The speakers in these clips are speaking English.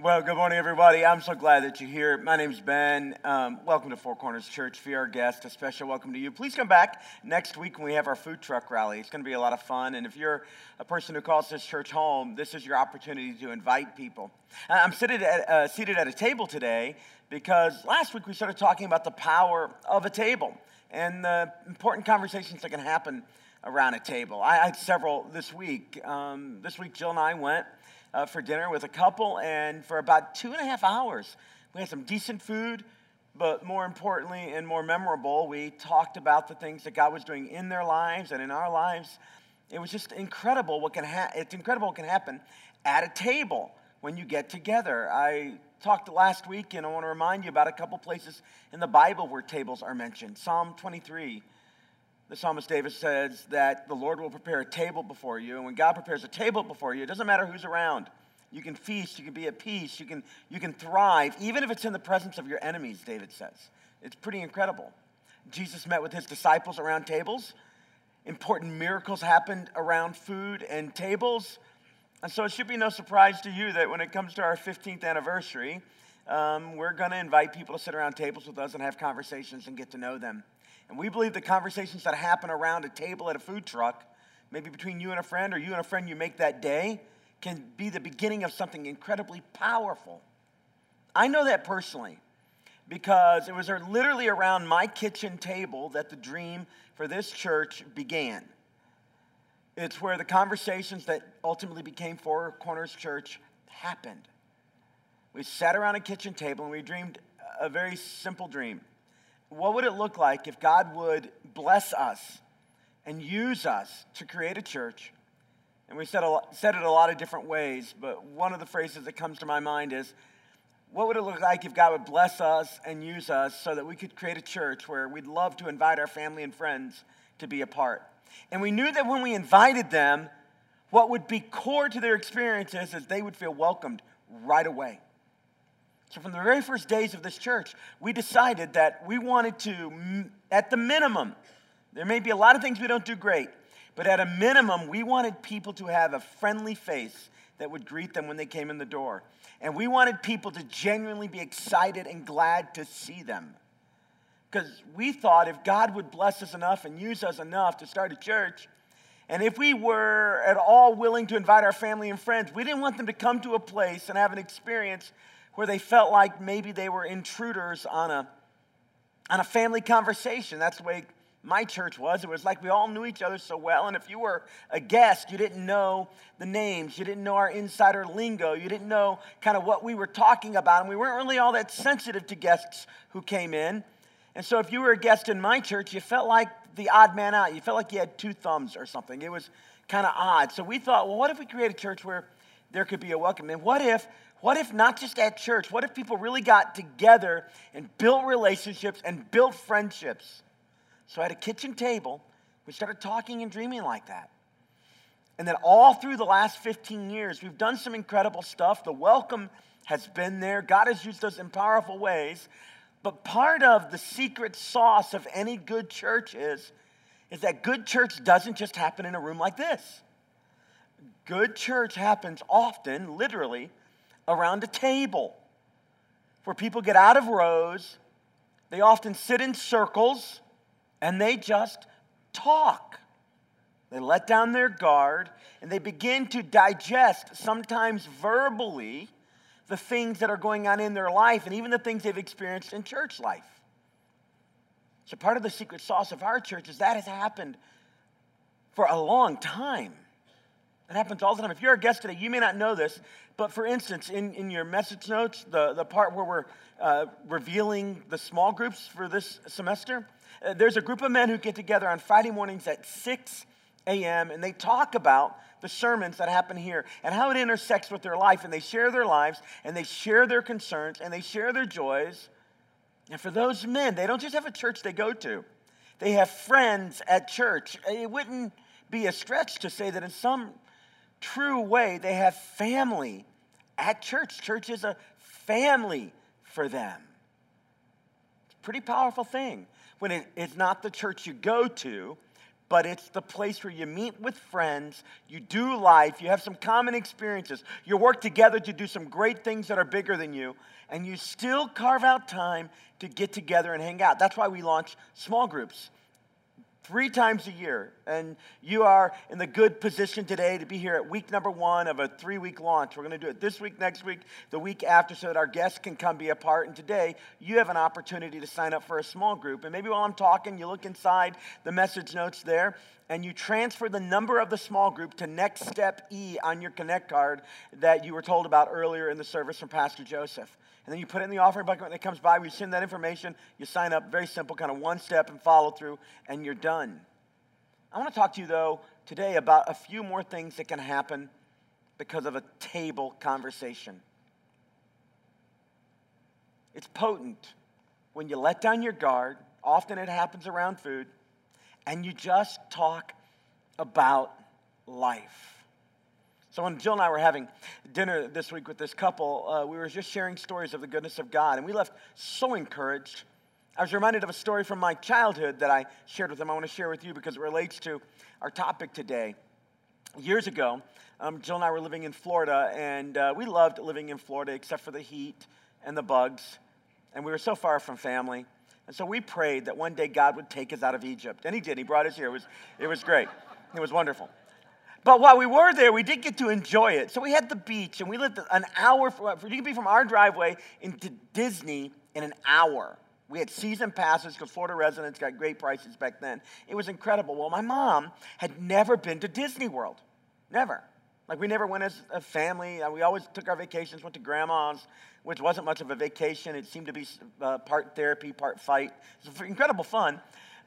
Well, good morning, everybody. I'm so glad that you're here. My name's Ben. Um, welcome to Four Corners Church. You're our guest, a special welcome to you. Please come back next week when we have our food truck rally. It's going to be a lot of fun. And if you're a person who calls this church home, this is your opportunity to invite people. I'm seated at, uh, seated at a table today because last week we started talking about the power of a table and the important conversations that can happen around a table. I, had several this week. Um, this week, Jill and I went uh, for dinner with a couple, and for about two and a half hours, we had some decent food, but more importantly and more memorable, we talked about the things that God was doing in their lives and in our lives. It was just incredible what can ha- it's incredible what can happen at a table when you get together. I talked last week, and I want to remind you about a couple places in the Bible where tables are mentioned. Psalm 23 the psalmist David says that the Lord will prepare a table before you. And when God prepares a table before you, it doesn't matter who's around. You can feast, you can be at peace, you can, you can thrive, even if it's in the presence of your enemies, David says. It's pretty incredible. Jesus met with his disciples around tables. Important miracles happened around food and tables. And so it should be no surprise to you that when it comes to our 15th anniversary, um, we're going to invite people to sit around tables with us and have conversations and get to know them. And we believe the conversations that happen around a table at a food truck, maybe between you and a friend or you and a friend you make that day, can be the beginning of something incredibly powerful. I know that personally because it was literally around my kitchen table that the dream for this church began. It's where the conversations that ultimately became Four Corners Church happened. We sat around a kitchen table and we dreamed a very simple dream what would it look like if God would bless us and use us to create a church? And we said, a, said it a lot of different ways, but one of the phrases that comes to my mind is, what would it look like if God would bless us and use us so that we could create a church where we'd love to invite our family and friends to be a part? And we knew that when we invited them, what would be core to their experiences is they would feel welcomed right away. So, from the very first days of this church, we decided that we wanted to, at the minimum, there may be a lot of things we don't do great, but at a minimum, we wanted people to have a friendly face that would greet them when they came in the door. And we wanted people to genuinely be excited and glad to see them. Because we thought if God would bless us enough and use us enough to start a church, and if we were at all willing to invite our family and friends, we didn't want them to come to a place and have an experience where they felt like maybe they were intruders on a, on a family conversation. That's the way my church was. It was like we all knew each other so well. And if you were a guest, you didn't know the names, you didn't know our insider lingo, you didn't know kind of what we were talking about. And we weren't really all that sensitive to guests who came in. And so if you were a guest in my church, you felt like the odd man out. You felt like you had two thumbs or something. It was kind of odd. So we thought, well, what if we create a church where there could be a welcome? And what if what if not just at church? What if people really got together and built relationships and built friendships? So at a kitchen table, we started talking and dreaming like that. And then all through the last 15 years, we've done some incredible stuff. The welcome has been there. God has used us in powerful ways. But part of the secret sauce of any good church is, is that good church doesn't just happen in a room like this. Good church happens often, literally, around a table where people get out of rows, they often sit in circles, and they just talk. They let down their guard and they begin to digest, sometimes verbally, the things that are going on in their life and even the things they've experienced in church life. So, part of the secret sauce of our church is that has happened for a long time. It happens all the time. If you're a guest today, you may not know this, but for instance, in, in your message notes, the, the part where we're uh, revealing the small groups for this semester, uh, there's a group of men who get together on Friday mornings at 6 a.m. and they talk about the sermons that happen here and how it intersects with their life. And they share their lives and they share their concerns and they share their joys. And for those men, they don't just have a church they go to, they have friends at church. It wouldn't be a stretch to say that in some true way, they have family at church. Church is a family for them. It's a pretty powerful thing when it, it's not the church you go to, but it's the place where you meet with friends, you do life, you have some common experiences, you work together to do some great things that are bigger than you, and you still carve out time to get together and hang out. That's why we launch small groups three times a year. And you are in the good position today to be here at week number one of a three week launch. We're going to do it this week, next week, the week after, so that our guests can come be a part. And today, you have an opportunity to sign up for a small group. And maybe while I'm talking, you look inside the message notes there and you transfer the number of the small group to Next Step E on your Connect card that you were told about earlier in the service from Pastor Joseph and then you put it in the offering bucket when it comes by. We send that information. You sign up. Very simple, kind of one step and follow through, and you're done. I want to talk to you, though, today about a few more things that can happen because of a table conversation. It's potent when you let down your guard. Often it happens around food, and you just talk about life. So when Jill and I were having dinner this week with this couple, uh, we were just sharing stories of the goodness of God, and we left so encouraged. I was reminded of a story from my childhood that I shared with them. I want to share with you because it relates to our topic today. Years ago, um, Jill and I were living in Florida, and uh, we loved living in Florida except for the heat and the bugs, and we were so far from family. And so we prayed that one day God would take us out of Egypt. And He did. He brought us here. It was, it was great. It was wonderful. But while we were there, we did get to enjoy it. So we had the beach, and we lived an hour. From, you could be from our driveway into Disney in an hour. We had season passes because Florida residents got great prices back then. It was incredible. Well, my mom had never been to Disney World. Never. Like, we never went as a family. Uh, we always took our vacations, went to grandma's, which wasn't much of a vacation. It seemed to be uh, part therapy, part fight. It was incredible fun.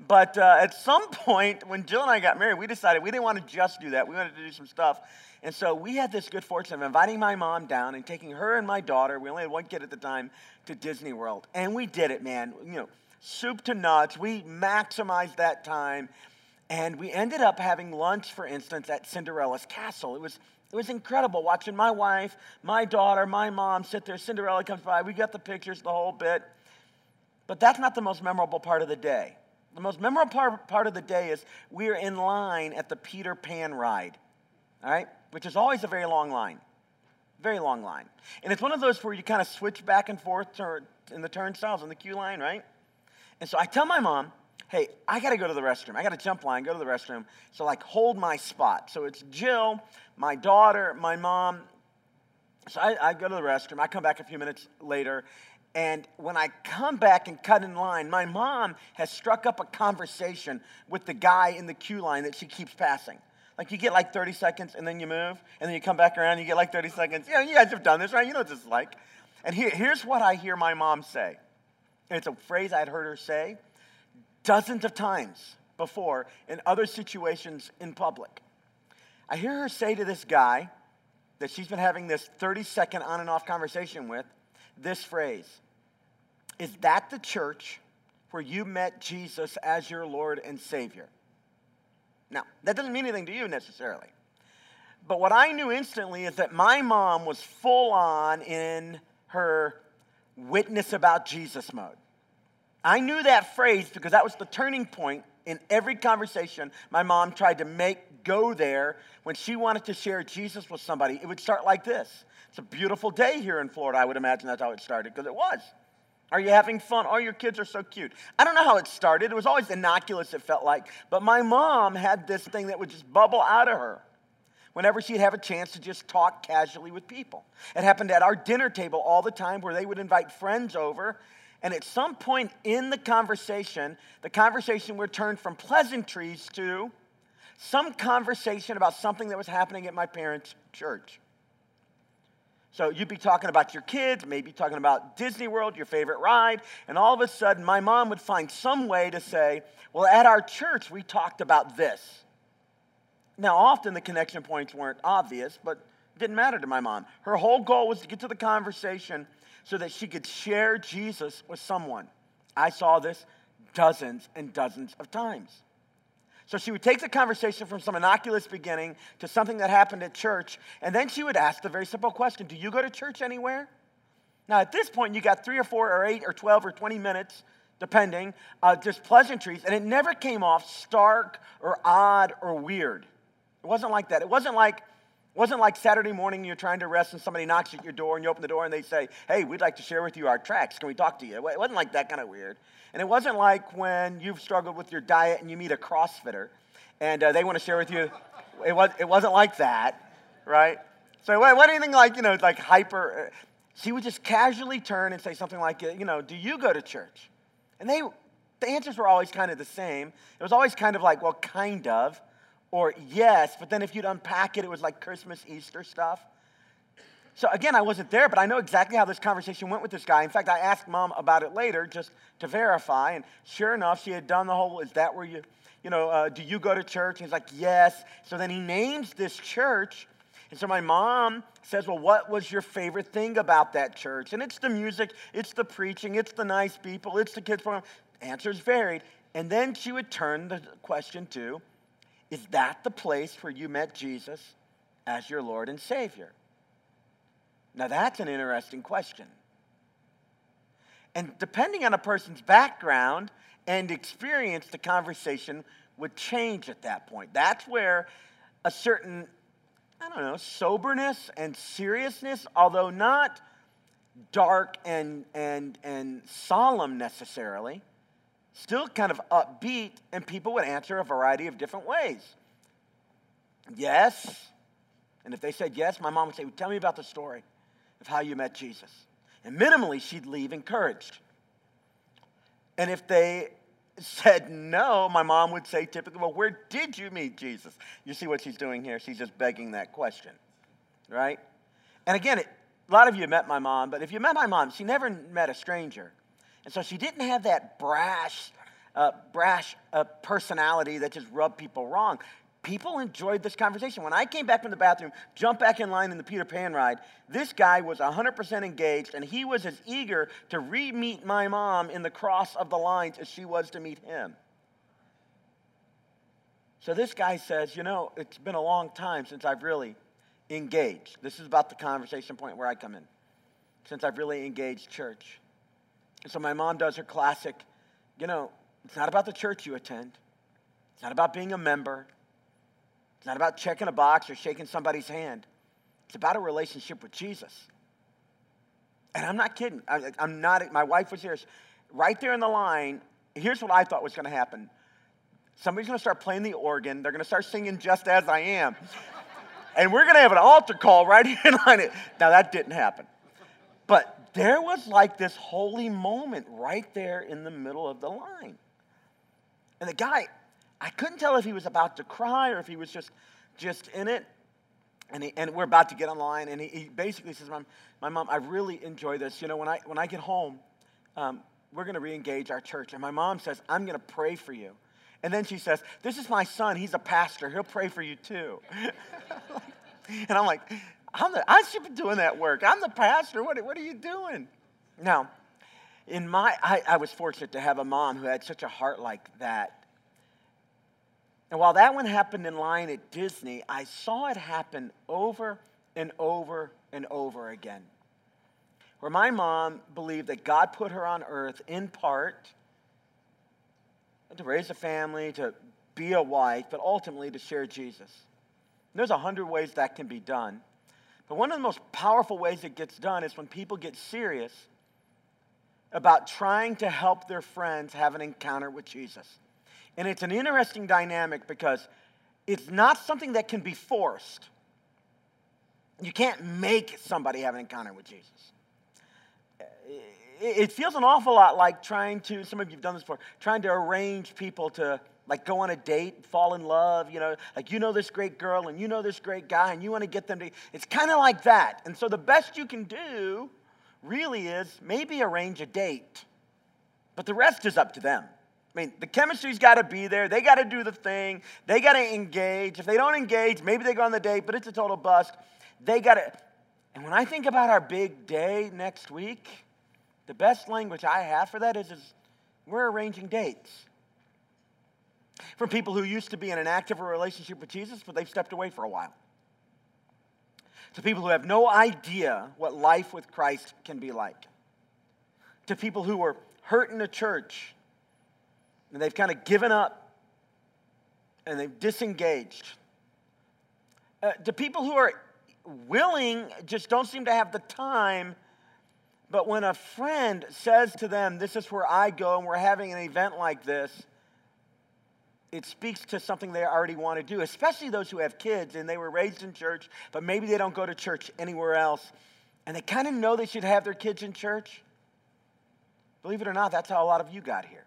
But uh, at some point, when Jill and I got married, we decided we didn't want to just do that. We wanted to do some stuff. And so we had this good fortune of inviting my mom down and taking her and my daughter, we only had one kid at the time, to Disney World. And we did it, man. You know, soup to nuts. We maximized that time. And we ended up having lunch, for instance, at Cinderella's castle. It was, it was incredible watching my wife, my daughter, my mom sit there. Cinderella comes by. We got the pictures, the whole bit. But that's not the most memorable part of the day. The most memorable part, part of the day is we're in line at the Peter Pan ride, all right, which is always a very long line. Very long line. And it's one of those where you kind of switch back and forth in the turnstiles in the queue line, right? And so I tell my mom, hey, I got to go to the restroom. I got to jump line, go to the restroom. So, like, hold my spot. So it's Jill, my daughter, my mom. So I, I go to the restroom. I come back a few minutes later, and when I come back and cut in line, my mom has struck up a conversation with the guy in the queue line that she keeps passing. Like you get like 30 seconds and then you move, and then you come back around, and you get like 30 seconds. You know, you guys have done this, right? You know what this is like. And here, here's what I hear my mom say. And it's a phrase I'd heard her say dozens of times before in other situations in public. I hear her say to this guy that she's been having this 30 second on and off conversation with, this phrase Is that the church where you met Jesus as your Lord and Savior? Now, that doesn't mean anything to you necessarily. But what I knew instantly is that my mom was full on in her witness about Jesus mode. I knew that phrase because that was the turning point in every conversation my mom tried to make go there when she wanted to share Jesus with somebody. It would start like this it's a beautiful day here in Florida. I would imagine that's how it started because it was. Are you having fun? Oh, your kids are so cute. I don't know how it started. It was always innocuous, it felt like. But my mom had this thing that would just bubble out of her whenever she'd have a chance to just talk casually with people. It happened at our dinner table all the time where they would invite friends over. And at some point in the conversation, the conversation would turn from pleasantries to some conversation about something that was happening at my parents' church. So you'd be talking about your kids, maybe talking about Disney World, your favorite ride, and all of a sudden my mom would find some way to say, Well, at our church, we talked about this. Now, often the connection points weren't obvious, but it didn't matter to my mom. Her whole goal was to get to the conversation so that she could share Jesus with someone. I saw this dozens and dozens of times. So she would take the conversation from some innocuous beginning to something that happened at church, and then she would ask the very simple question Do you go to church anywhere? Now, at this point, you got three or four or eight or 12 or 20 minutes depending, uh, just pleasantries, and it never came off stark or odd or weird. It wasn't like that. It wasn't like it wasn't like Saturday morning you're trying to rest and somebody knocks at your door and you open the door and they say, Hey, we'd like to share with you our tracks. Can we talk to you? It wasn't like that kind of weird. And it wasn't like when you've struggled with your diet and you meet a CrossFitter and uh, they want to share with you. It, was, it wasn't like that, right? So what, what anything like, you know, like hyper. Uh, she would just casually turn and say something like, you know, do you go to church? And they, the answers were always kind of the same. It was always kind of like, well, kind of or yes, but then if you'd unpack it, it was like Christmas, Easter stuff. So again, I wasn't there, but I know exactly how this conversation went with this guy. In fact, I asked mom about it later just to verify, and sure enough, she had done the whole, is that where you, you know, uh, do you go to church? And he's like, yes. So then he names this church. And so my mom says, Well, what was your favorite thing about that church? And it's the music, it's the preaching, it's the nice people, it's the kids' program. Answers varied. And then she would turn the question to, is that the place where you met Jesus as your Lord and Savior? Now, that's an interesting question. And depending on a person's background and experience, the conversation would change at that point. That's where a certain, I don't know, soberness and seriousness, although not dark and, and, and solemn necessarily, still kind of upbeat, and people would answer a variety of different ways. Yes. And if they said yes, my mom would say, well, Tell me about the story of how you met Jesus. And minimally, she'd leave encouraged. And if they said no, my mom would say typically, Well, where did you meet Jesus? You see what she's doing here? She's just begging that question, right? And again, it, a lot of you met my mom, but if you met my mom, she never met a stranger. And so she didn't have that brash, uh, brash uh, personality that just rubbed people wrong. People enjoyed this conversation. When I came back from the bathroom, jumped back in line in the Peter Pan ride, this guy was 100% engaged, and he was as eager to re meet my mom in the cross of the lines as she was to meet him. So this guy says, You know, it's been a long time since I've really engaged. This is about the conversation point where I come in. Since I've really engaged church. And so my mom does her classic, you know, it's not about the church you attend. It's not about being a member. It's not about checking a box or shaking somebody's hand. It's about a relationship with Jesus. And I'm not kidding. I, am not, my wife was here. Right there in the line, here's what I thought was going to happen. Somebody's going to start playing the organ. They're going to start singing Just As I Am. and we're going to have an altar call right here in line. Now, that didn't happen. But there was like this holy moment right there in the middle of the line. And the guy, I couldn't tell if he was about to cry or if he was just, just in it. And, he, and we're about to get online, and he, he basically says, Mom, my mom, I really enjoy this. You know, when I, when I get home, um, we're going to re-engage our church. And my mom says, I'm going to pray for you. And then she says, This is my son. He's a pastor. He'll pray for you too. and I'm like, I'm the, I should be doing that work. I'm the pastor. What, what are you doing? Now, in my, I, I was fortunate to have a mom who had such a heart like that. And while that one happened in line at Disney, I saw it happen over and over and over again. Where my mom believed that God put her on earth in part to raise a family, to be a wife, but ultimately to share Jesus. And there's a hundred ways that can be done. But one of the most powerful ways it gets done is when people get serious about trying to help their friends have an encounter with Jesus. And it's an interesting dynamic because it's not something that can be forced. You can't make somebody have an encounter with Jesus. It feels an awful lot like trying to, some of you have done this before, trying to arrange people to like go on a date, fall in love, you know, like you know this great girl and you know this great guy and you want to get them to, it's kind of like that. And so the best you can do really is maybe arrange a date, but the rest is up to them. I mean, the chemistry's got to be there. They got to do the thing. They got to engage. If they don't engage, maybe they go on the date, but it's a total bust. They got to. And when I think about our big day next week, the best language I have for that is, is we're arranging dates. From people who used to be in an active relationship with Jesus, but they've stepped away for a while. To people who have no idea what life with Christ can be like. to people who were hurt in the church and they've kind of given up and they've disengaged. Uh, to people who are willing, just don't seem to have the time. But when a friend says to them, This is where I go, and we're having an event like this, it speaks to something they already want to do, especially those who have kids and they were raised in church, but maybe they don't go to church anywhere else. And they kind of know they should have their kids in church. Believe it or not, that's how a lot of you got here.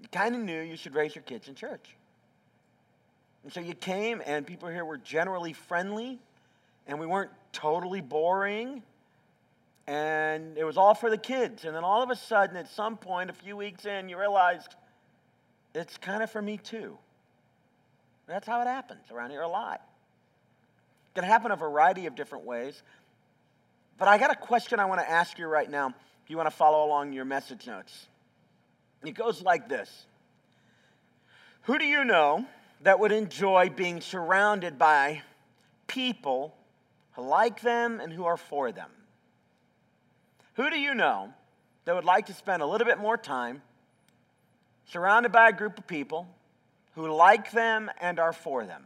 You kind of knew you should raise your kids in church. And so you came, and people here were generally friendly, and we weren't totally boring, and it was all for the kids. And then all of a sudden, at some point, a few weeks in, you realized it's kind of for me too. That's how it happens around here a lot. It can happen a variety of different ways. But I got a question I want to ask you right now if you want to follow along your message notes. It goes like this Who do you know that would enjoy being surrounded by people who like them and who are for them? Who do you know that would like to spend a little bit more time surrounded by a group of people who like them and are for them?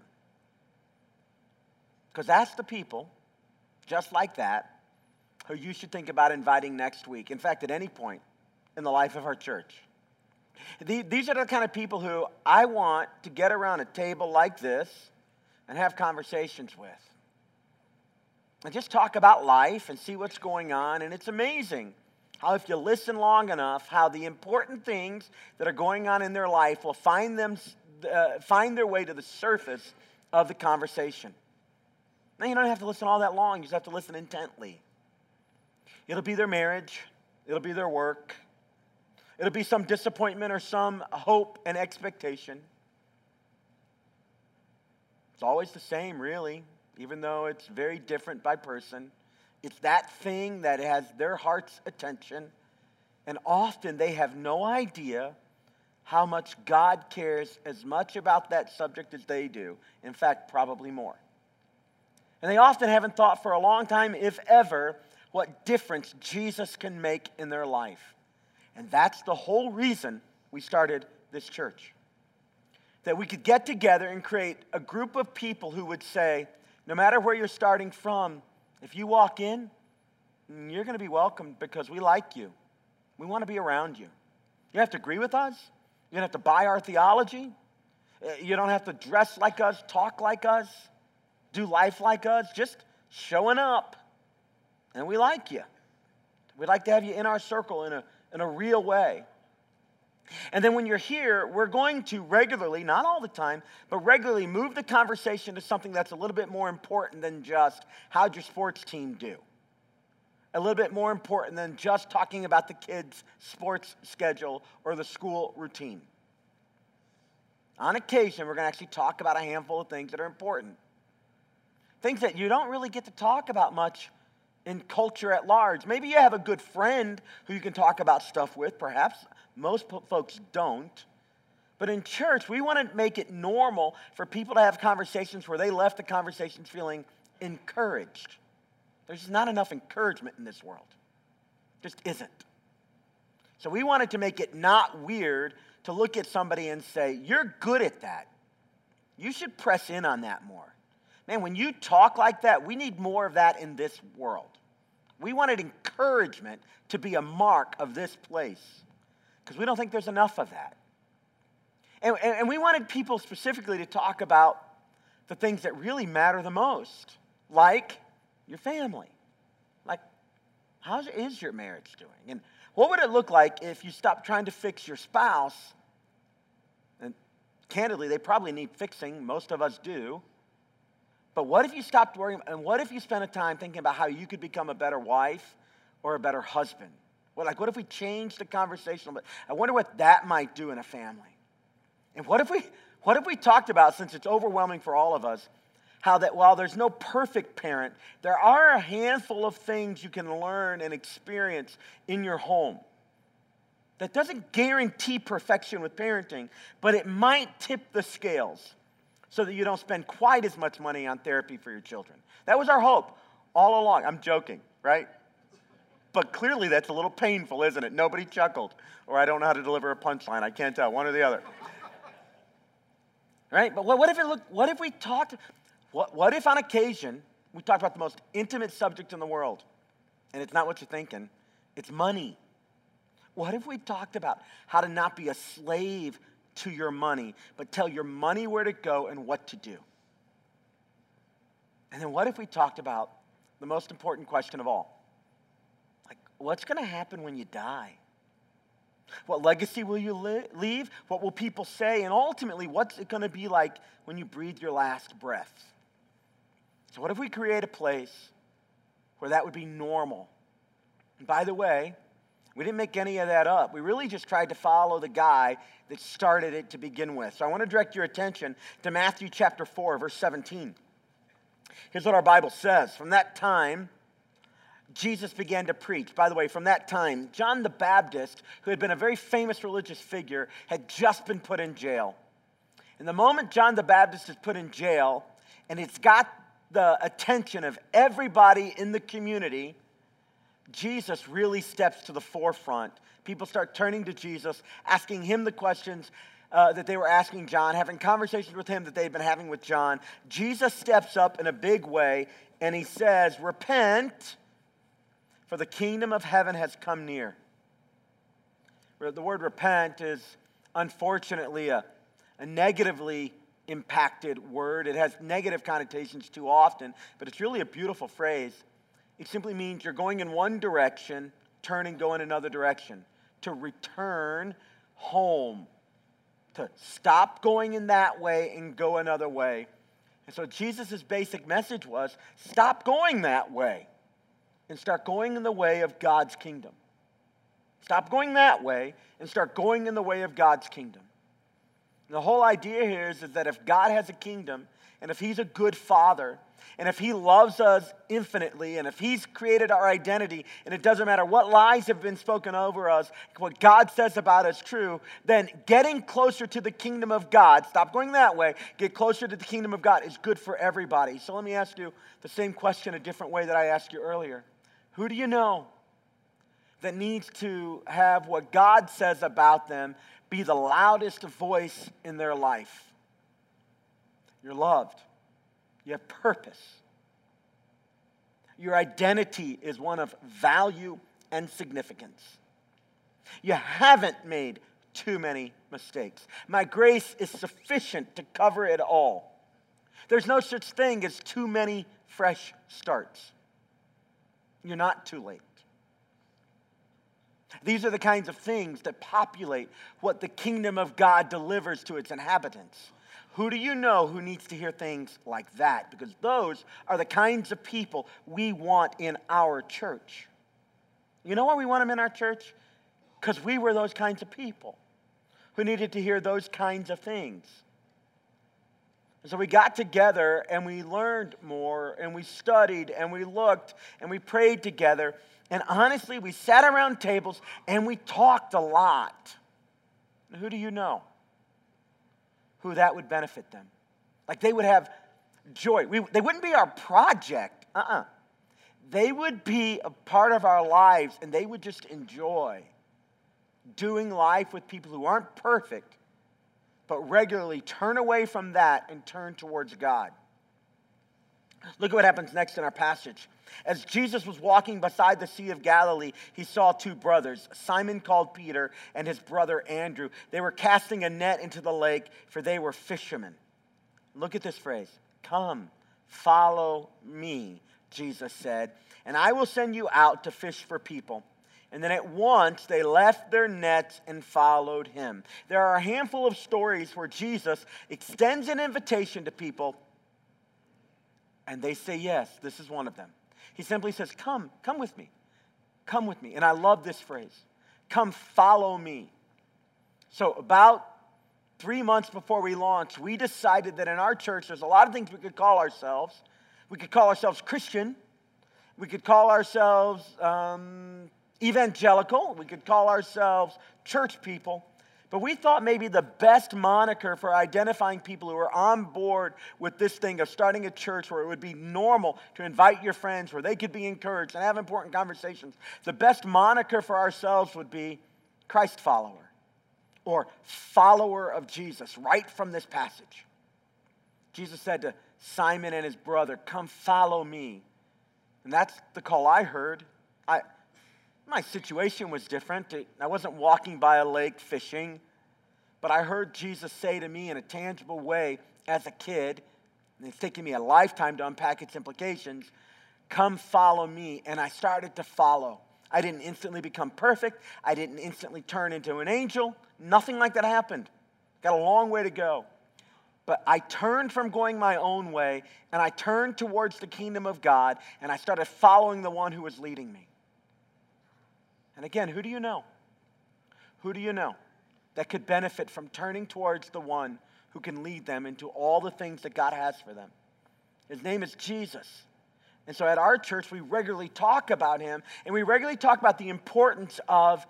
Because that's the people, just like that, who you should think about inviting next week. In fact, at any point in the life of our church. These are the kind of people who I want to get around a table like this and have conversations with. And just talk about life and see what's going on. And it's amazing how, if you listen long enough, how the important things that are going on in their life will find, them, uh, find their way to the surface of the conversation. Now, you don't have to listen all that long, you just have to listen intently. It'll be their marriage, it'll be their work, It'll be some disappointment or some hope and expectation. It's always the same, really, even though it's very different by person. It's that thing that has their heart's attention. And often they have no idea how much God cares as much about that subject as they do. In fact, probably more. And they often haven't thought for a long time, if ever, what difference Jesus can make in their life. And that's the whole reason we started this church. That we could get together and create a group of people who would say, no matter where you're starting from, if you walk in, you're going to be welcomed because we like you. We want to be around you. You have to agree with us. You don't have to buy our theology. Uh, you don't have to dress like us, talk like us, do life like us. Just showing up. And we like you. We'd like to have you in our circle in a in a real way. And then when you're here, we're going to regularly, not all the time, but regularly move the conversation to something that's a little bit more important than just how'd your sports team do? A little bit more important than just talking about the kids' sports schedule or the school routine. On occasion, we're going to actually talk about a handful of things that are important. Things that you don't really get to talk about much in culture at large. Maybe you have a good friend who you can talk about stuff with, perhaps. Most folks don't. But in church, we want to make it normal for people to have conversations where they left the conversations feeling encouraged. There's not enough encouragement in this world, just isn't. So we wanted to make it not weird to look at somebody and say, You're good at that. You should press in on that more. Man, when you talk like that, we need more of that in this world. We wanted encouragement to be a mark of this place because we don't think there's enough of that. And, and, we wanted people specifically to talk about the things that really matter the most, like your family. Like, how is your marriage doing? And what would it look like if you stopped trying to fix your spouse? And candidly, they probably need fixing, most of us do. But what if you stopped worrying? And what if you spent a time thinking about how you could become a better wife or a better husband? What, like, what if we changed the conversation? I wonder what that might do in a family. And what if we, what if we talked about, since it's overwhelming for all of us, how that while there's no perfect parent, there are a handful of things you can learn and experience in your home. That doesn't guarantee perfection with parenting, but it might tip the scales so that you don't spend quite as much money on therapy for your children. That was our hope all along. I'm joking, right? But clearly that's a little painful, isn't it? Nobody chuckled. Or I don't know how to deliver a punchline. I can't tell, one or the other. right? But what, if it look, what if we talked, what, what if on occasion we talked about the most intimate subject in the world? And it's not what you're thinking, it's money. What if we talked about how to not be a slave to your money, but tell your money where to go and what to do? And then what if we talked about the most important question of all? Like, what's going to happen when you die? What legacy will you li- leave? What will people say? And ultimately, what's it going to be like when you breathe your last breath? So, what if we create a place where that would be normal? And by the way, we didn't make any of that up. We really just tried to follow the guy that started it to begin with. So, I want to direct your attention to Matthew chapter 4, verse 17. Here's what our Bible says From that time, Jesus began to preach. By the way, from that time, John the Baptist, who had been a very famous religious figure, had just been put in jail. And the moment John the Baptist is put in jail, and it's got the attention of everybody in the community, Jesus really steps to the forefront. People start turning to Jesus, asking him the questions uh, that they were asking John, having conversations with him that they'd been having with John. Jesus steps up in a big way and he says, Repent, for the kingdom of heaven has come near. The word repent is unfortunately a, a negatively impacted word. It has negative connotations too often, but it's really a beautiful phrase. It simply means you're going in one direction, turn and go in another direction. To return home to stop going in that way and go another way. And so Jesus' basic message was stop going that way and start going in the way of God's kingdom. Stop going that way and start going in the way of God's kingdom. And the whole idea here is, is that if God has a kingdom and if He's a good father, and if He loves us infinitely, and if He's created our identity, and it doesn't matter what lies have been spoken over us, what God says about us true, then getting closer to the kingdom of God, stop going that way, get closer to the kingdom of God is good for everybody. So let me ask you the same question a different way that I asked you earlier. Who do you know that needs to have what God says about them be the loudest voice in their life? You're loved. You have purpose. Your identity is one of value and significance. You haven't made too many mistakes. My grace is sufficient to cover it all. There's no such thing as too many fresh starts. You're not too late. These are the kinds of things that populate what the kingdom of God delivers to its inhabitants. Who do you know who needs to hear things like that? Because those are the kinds of people we want in our church. You know why we want them in our church? Because we were those kinds of people who needed to hear those kinds of things. so we got together and we learned more and we studied and we looked and we prayed together. And honestly, we sat around tables and we talked a lot. Who do you know? Who that would benefit them. Like they would have joy. We, they wouldn't be our project. Uh uh-uh. uh They would be a part of our lives and they would just enjoy doing life with people who aren't perfect, but regularly turn away from that and turn towards God. Look at what happens next in our passage. As Jesus was walking beside the Sea of Galilee, he saw two brothers, Simon called Peter and his brother Andrew. They were casting a net into the lake, for they were fishermen. Look at this phrase Come, follow me, Jesus said, and I will send you out to fish for people. And then at once they left their nets and followed him. There are a handful of stories where Jesus extends an invitation to people and they say yes. This is one of them. He simply says, Come, come with me. Come with me. And I love this phrase come follow me. So, about three months before we launched, we decided that in our church, there's a lot of things we could call ourselves. We could call ourselves Christian. We could call ourselves um, evangelical. We could call ourselves church people. But we thought maybe the best moniker for identifying people who are on board with this thing of starting a church where it would be normal to invite your friends, where they could be encouraged and have important conversations, the best moniker for ourselves would be Christ follower or follower of Jesus, right from this passage. Jesus said to Simon and his brother, Come follow me. And that's the call I heard. I, my situation was different. I wasn't walking by a lake fishing, but I heard Jesus say to me in a tangible way as a kid, and it's taken me a lifetime to unpack its implications come follow me. And I started to follow. I didn't instantly become perfect, I didn't instantly turn into an angel. Nothing like that happened. Got a long way to go. But I turned from going my own way and I turned towards the kingdom of God and I started following the one who was leading me. And again, who do you know? Who do you know that could benefit from turning towards the one who can lead them into all the things that God has for them? His name is Jesus. And so at our church, we regularly talk about him and we regularly talk about the importance of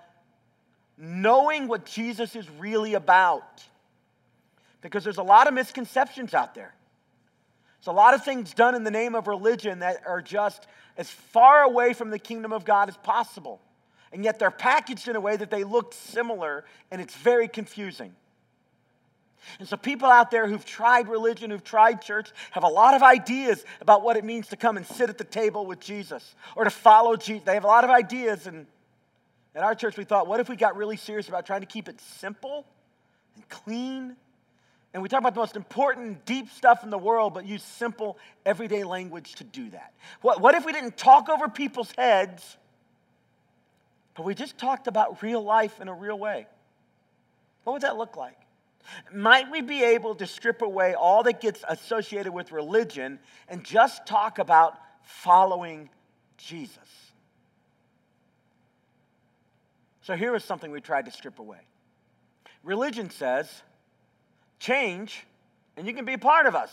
knowing what Jesus is really about. Because there's a lot of misconceptions out there. There's a lot of things done in the name of religion that are just as far away from the kingdom of God as possible and yet they're packaged in a way that they look similar, and it's very confusing. And so, people out there who've tried religion, who've tried church, have a lot of ideas about what it means to come and sit at the table with Jesus or to follow Jesus. They have a lot of ideas. And at our church, we thought, what if we got really serious about trying to keep it simple and clean? And we talk about the most important, deep stuff in the world, but use simple, everyday language to do that. What, what if we didn't talk over people's heads? But we just talked about real life in a real way. What would that look like? Might we be able to strip away all that gets associated with religion and just talk about following Jesus? So here is something we tried to strip away. Religion says, change and you can be a part of us.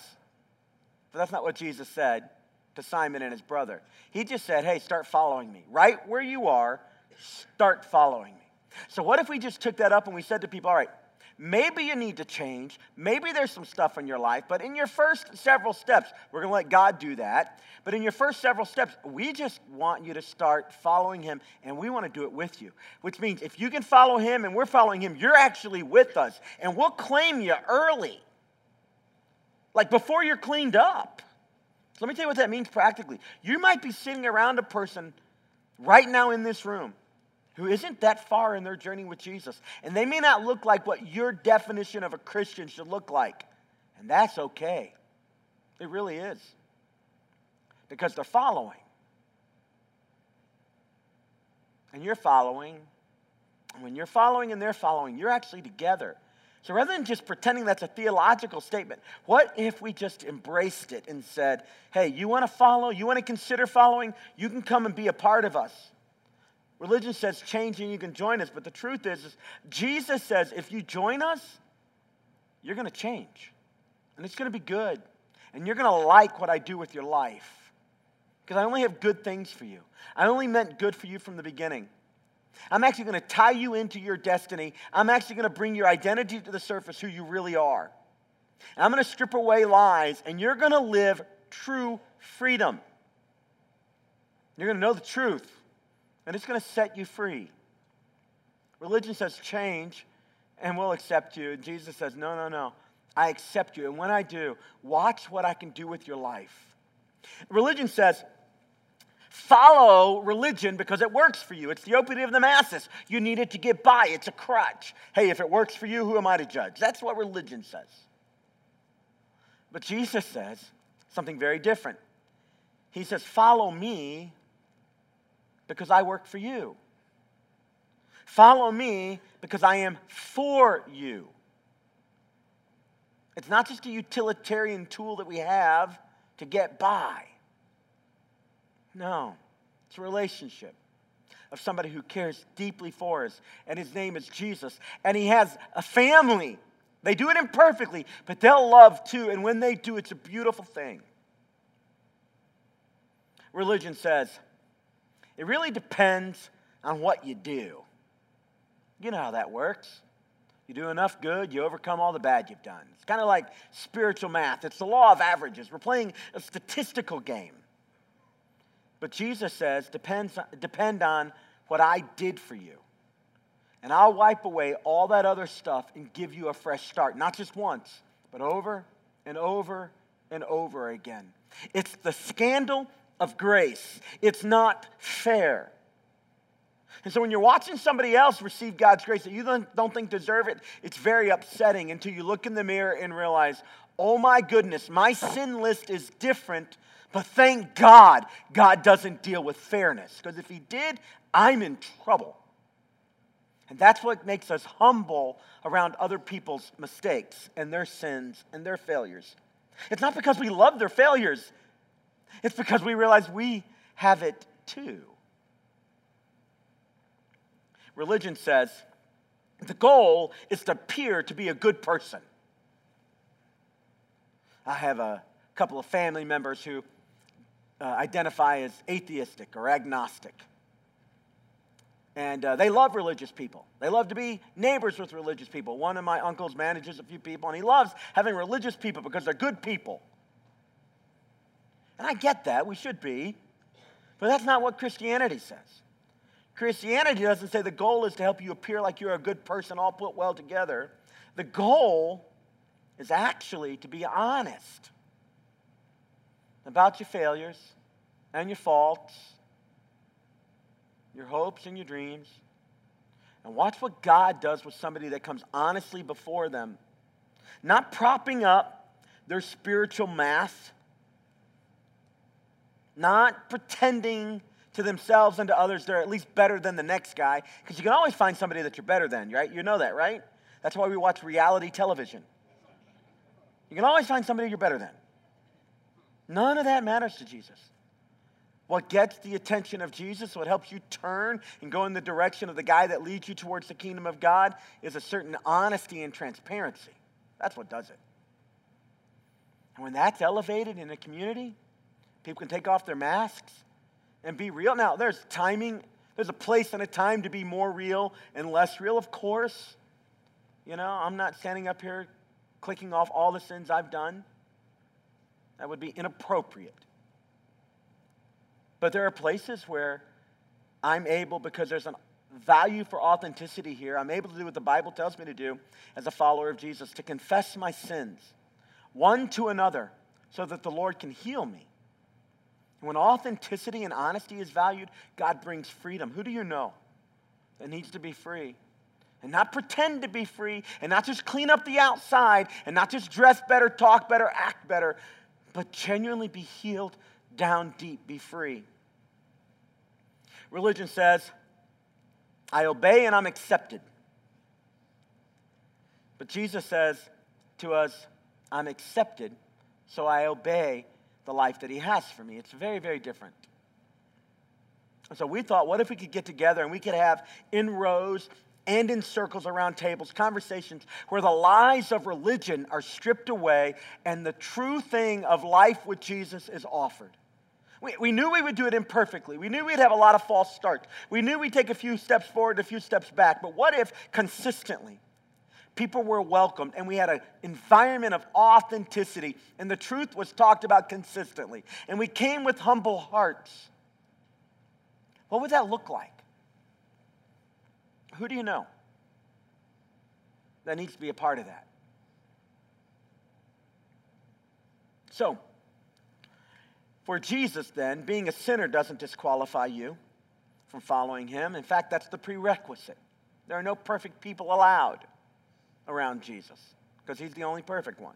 But that's not what Jesus said to Simon and his brother. He just said, hey, start following me. Right where you are, Start following me. So, what if we just took that up and we said to people, all right, maybe you need to change. Maybe there's some stuff in your life, but in your first several steps, we're going to let God do that. But in your first several steps, we just want you to start following Him, and we want to do it with you. Which means if you can follow Him and we're following Him, you're actually with us, and we'll claim you early, like before you're cleaned up. So let me tell you what that means practically. You might be sitting around a person right now in this room who isn't that far in their journey with Jesus. And they may not look like what your definition of a Christian should look like. And that's okay. It really is. Because they're following. And you're following. when you're following and they're following, you're actually together. So rather than just pretending that's a theological statement, what if we just embraced it and said, hey, you want to follow? You want to consider following? You can come and be a part of us. Religion says change and you can join us, but the truth is, is Jesus says if you join us, you're going to change. And it's going to be good. And you're going to like what I do with your life. Because I only have good things for you. I only meant good for you from the beginning. I'm actually going to tie you into your destiny. I'm actually going to bring your identity to the surface, who you really are. And I'm going to strip away lies, and you're going to live true freedom. You're going to know the truth, and it's going to set you free. Religion says change, and we'll accept you. And Jesus says, no, no, no. I accept you. And when I do, watch what I can do with your life. Religion says, follow religion because it works for you. It's the opiate of the masses. You need it to get by, it's a crutch. Hey, if it works for you, who am I to judge? That's what religion says. But Jesus says something very different. He says, Follow me because I work for you. Follow me because I am for you. It's not just a utilitarian tool that we have to get by. No, it's a relationship of somebody who cares deeply for us, and his name is Jesus. And he has a family. They do it imperfectly, but they'll love too, and when they do, it's a beautiful thing. Religion says it really depends on what you do. You know how that works. You do enough good, you overcome all the bad you've done. It's kind of like spiritual math, it's the law of averages. We're playing a statistical game. But Jesus says, depends, depend on what I did for you. And I'll wipe away all that other stuff and give you a fresh start, not just once, but over and over and over again. It's the scandal of grace. It's not fair. And so when you're watching somebody else receive God's grace that you don't think deserve it, it's very upsetting until you look in the mirror and realize, oh my goodness, my sin list is different, but thank God God doesn't deal with fairness. Because if He did, I'm in trouble. And that's what makes us humble around other people's mistakes and their sins and their failures. It's not because we love their failures, it's because we realize we have it too. Religion says the goal is to appear to be a good person. I have a couple of family members who uh, identify as atheistic or agnostic. And uh, they love religious people. They love to be neighbors with religious people. One of my uncles manages a few people, and he loves having religious people because they're good people. And I get that, we should be. But that's not what Christianity says. Christianity doesn't say the goal is to help you appear like you're a good person, all put well together. The goal is actually to be honest about your failures and your faults, your hopes and your dreams. And watch what God does with somebody that comes honestly before them, not propping up their spiritual math, not pretending to themselves and to others they're at least better than the next guy because you can always find somebody that you're better than, right? You know that, right? That's why we watch reality television. You can always find somebody you're better than. None of that matters to Jesus. What gets the attention of Jesus, what helps you turn and go in the direction of the guy that leads you towards the kingdom of God, is a certain honesty and transparency. That's what does it. And when that's elevated in a community, people can take off their masks and be real. Now, there's timing, there's a place and a time to be more real and less real, of course. You know, I'm not standing up here clicking off all the sins I've done. That would be inappropriate. But there are places where I'm able, because there's a value for authenticity here, I'm able to do what the Bible tells me to do as a follower of Jesus to confess my sins one to another so that the Lord can heal me. When authenticity and honesty is valued, God brings freedom. Who do you know that needs to be free? And not pretend to be free, and not just clean up the outside, and not just dress better, talk better, act better, but genuinely be healed down deep, be free. Religion says, I obey and I'm accepted. But Jesus says to us, I'm accepted, so I obey the life that He has for me. It's very, very different. And so we thought, what if we could get together and we could have in rows and in circles around tables conversations where the lies of religion are stripped away and the true thing of life with Jesus is offered. We, we knew we would do it imperfectly. We knew we'd have a lot of false starts. We knew we'd take a few steps forward, a few steps back. But what if consistently people were welcomed and we had an environment of authenticity and the truth was talked about consistently and we came with humble hearts. What would that look like? Who do you know that needs to be a part of that? So for jesus then being a sinner doesn't disqualify you from following him. In fact that's the prerequisite. There are no perfect people allowed around Jesus because he's the only perfect one.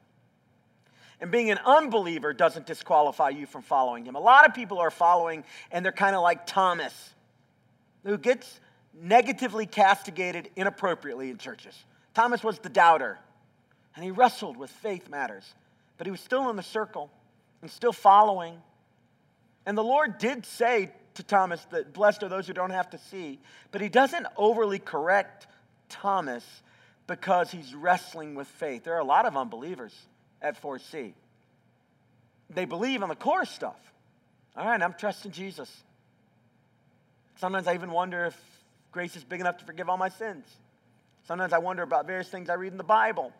And being an unbeliever doesn't disqualify you from following him. A lot of people are following, and they're kind of like Thomas, who gets negatively castigated inappropriately in churches. Thomas was the doubter, and he wrestled with faith matters, but he was still in the circle and still following. And the Lord did say to Thomas that blessed are those who don't have to see, but he doesn't overly correct Thomas because he's wrestling with faith. There are a lot of unbelievers at 4C. They believe on the core stuff. All right, I'm trusting Jesus. Sometimes I even wonder if grace is big enough to forgive all my sins. Sometimes I wonder about various things I read in the Bible.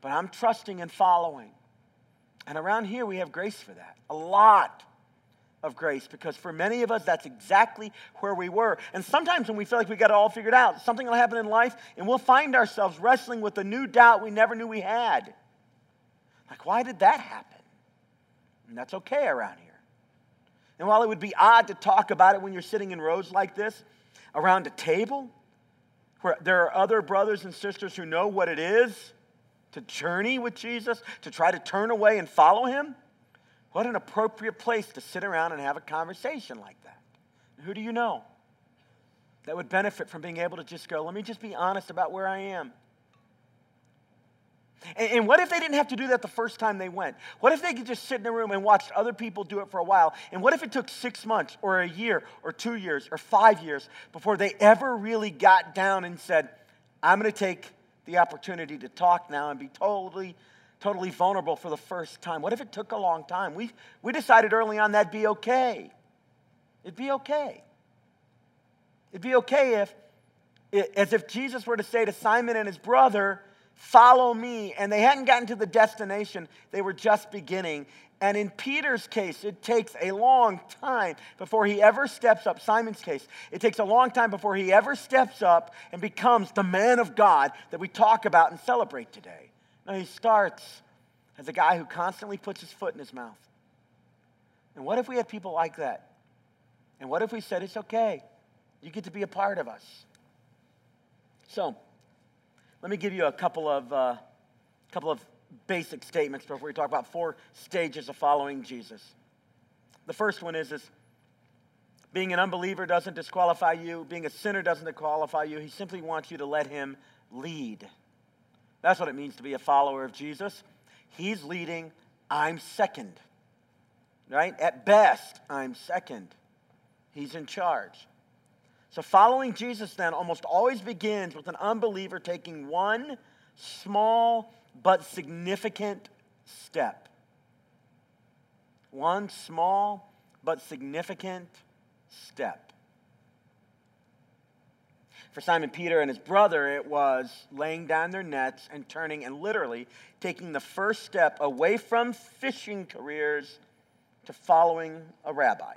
But I'm trusting and following. And around here, we have grace for that. A lot of grace because for many of us, that's exactly where we were. And sometimes when we feel like we got it all figured out, something will happen in life and we'll find ourselves wrestling with a new doubt we never knew we had. Like, why did that happen? And that's okay around here. And while it would be odd to talk about it when you're sitting in rows like this around a table, where there are other brothers and sisters who know what it is to journey with Jesus, to try to turn away and follow him, what an appropriate place to sit around and have a conversation like that. Who do you know that would benefit from being able to just go, let me just be honest about where I am? And, what if they didn't have to do that the first time they went? What if they could just sit in a room and watch other people do it for a while? And what if it took six months or a year or two years or five years before they ever really got down and said, I'm going to take the opportunity to talk now and be totally, totally vulnerable for the first time? What if it took a long time? We, we decided early on that'd be okay. It'd be okay. It'd be okay if, as if Jesus were to say to Simon and his brother, Follow me. And they hadn't gotten to the destination, they were just beginning. And in Peter's case, it takes a long time before he ever steps up. Simon's case, it takes a long time before he ever steps up and becomes the man of God that we talk about and celebrate today. No, he starts as a guy who constantly puts his foot in his mouth. And what if we had people like that? And what if we said, it's okay, you get to be a part of us? So, let me give you a couple of, uh, couple of basic statements before we talk about four stages of following Jesus. The first one is, is being an unbeliever doesn't disqualify you, being a sinner doesn't disqualify you. He simply wants you to let him lead. That's what it means to be a follower of Jesus. He's leading, I'm second. Right? At best, I'm second. He's in charge. So, following Jesus then almost always begins with an unbeliever taking one small but significant step. One small but significant step. For Simon Peter and his brother, it was laying down their nets and turning and literally taking the first step away from fishing careers to following a rabbi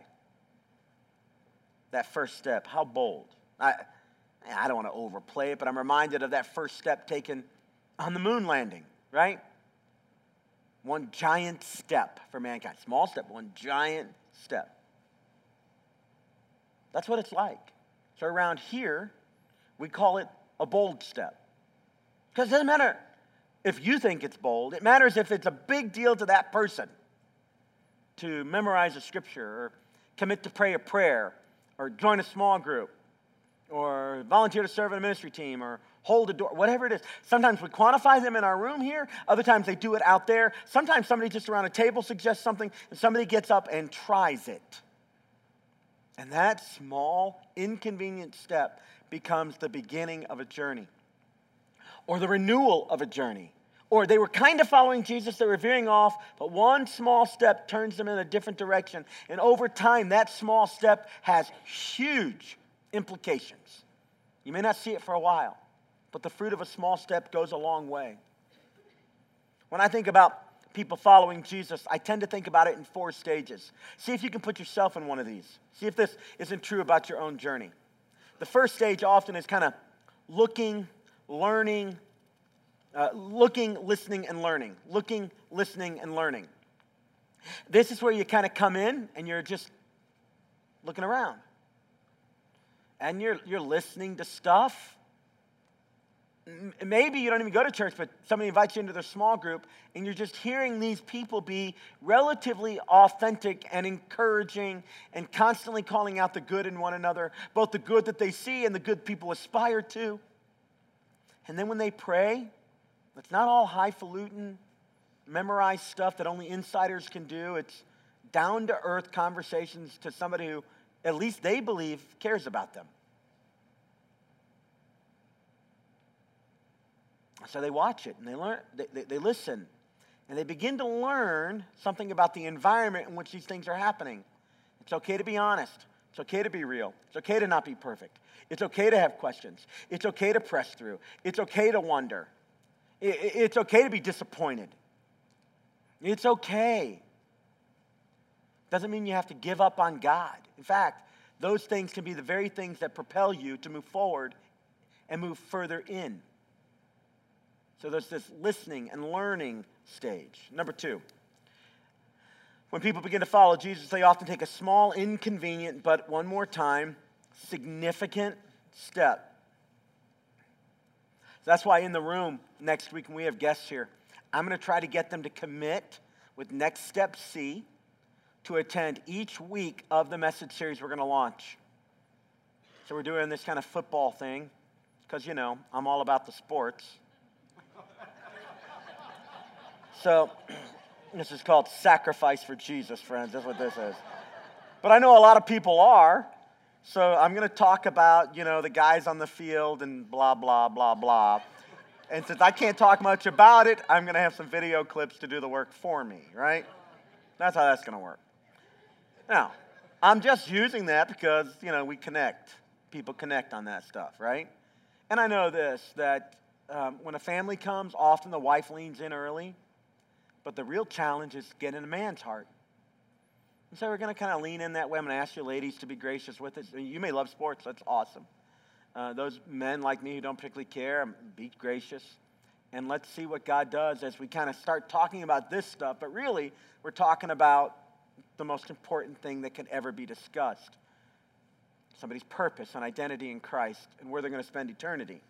that first step. How bold. I, I don't want to overplay it, but I'm reminded of that first step taken on the moon landing, right? One giant step for mankind. Small step, one giant step. That's what it's like. So around here, we call it a bold step. Because it doesn't matter if you think it's bold, it matters if it's a big deal to that person to memorize a scripture or commit to pray a prayer or join a small group or volunteer to serve in a ministry team or hold a door, whatever it is. Sometimes we quantify them in our room here, other times they do it out there. Sometimes somebody just around a table suggests something and somebody gets up and tries it. And that small, inconvenient step becomes the beginning of a journey or the renewal of a journey. Or they were kind of following Jesus, they were veering off, but one small step turns them in a different direction. And over time, that small step has huge implications. You may not see it for a while, but the fruit of a small step goes a long way. When I think about people following Jesus, I tend to think about it in four stages. See if you can put yourself in one of these. See if this isn't true about your own journey. The first stage often is kind of looking, learning, uh, looking, listening, and learning. Looking, listening, and learning. This is where you kind of come in and you're just looking around. And you're, you're listening to stuff. Maybe you don't even go to church, but somebody invites you into their small group, and you're just hearing these people be relatively authentic and encouraging and constantly calling out the good in one another, both the good that they see and the good people aspire to. And then when they pray, it's not all highfalutin, memorized stuff that only insiders can do. It's down to earth conversations to somebody who, at least they believe, cares about them. So they watch it and they learn, they, they, they listen, and they begin to learn something about the environment in which these things are happening. It's okay to be honest. It's okay to be real. It's okay to not be perfect. It's okay to have questions. It's okay to press through. It's okay to wonder. It's okay to be disappointed. It's okay. Doesn't mean you have to give up on God. In fact, those things can be the very things that propel you to move forward and move further in. So there's this listening and learning stage. Number two, when people begin to follow Jesus, they often take a small, inconvenient, but one more time, significant step. That's why in the room next week when we have guests here, I'm going to try to get them to commit with Next Step C to attend each week of the message series we're going to launch. So we're doing this kind of football thing because, you know, I'm all about the sports. So, this is called sacrifice for Jesus, friends. That's what this is. But I know a lot of people are. So I'm going to talk about, you know, the guys on the field and blah, blah, blah, blah. And since I can't talk much about it, I'm going to have some video clips to do the work for me, right? That's how that's going to work. Now, I'm just using that because, you know, we connect. People connect on that stuff, right? And I know this that um, when a family comes, often the wife leans in early but the real challenge is getting a man's heart. And so we're going to kind of lean in that way. I'm going to ask you ladies to be gracious with us. You may love sports, that's awesome. Uh, those men like me who don't particularly care, be gracious. And let's see what God does as we kind of start talking about this stuff. But really, we're talking about the most important thing that can ever be discussed somebody's purpose and identity in Christ and where they're going to spend eternity.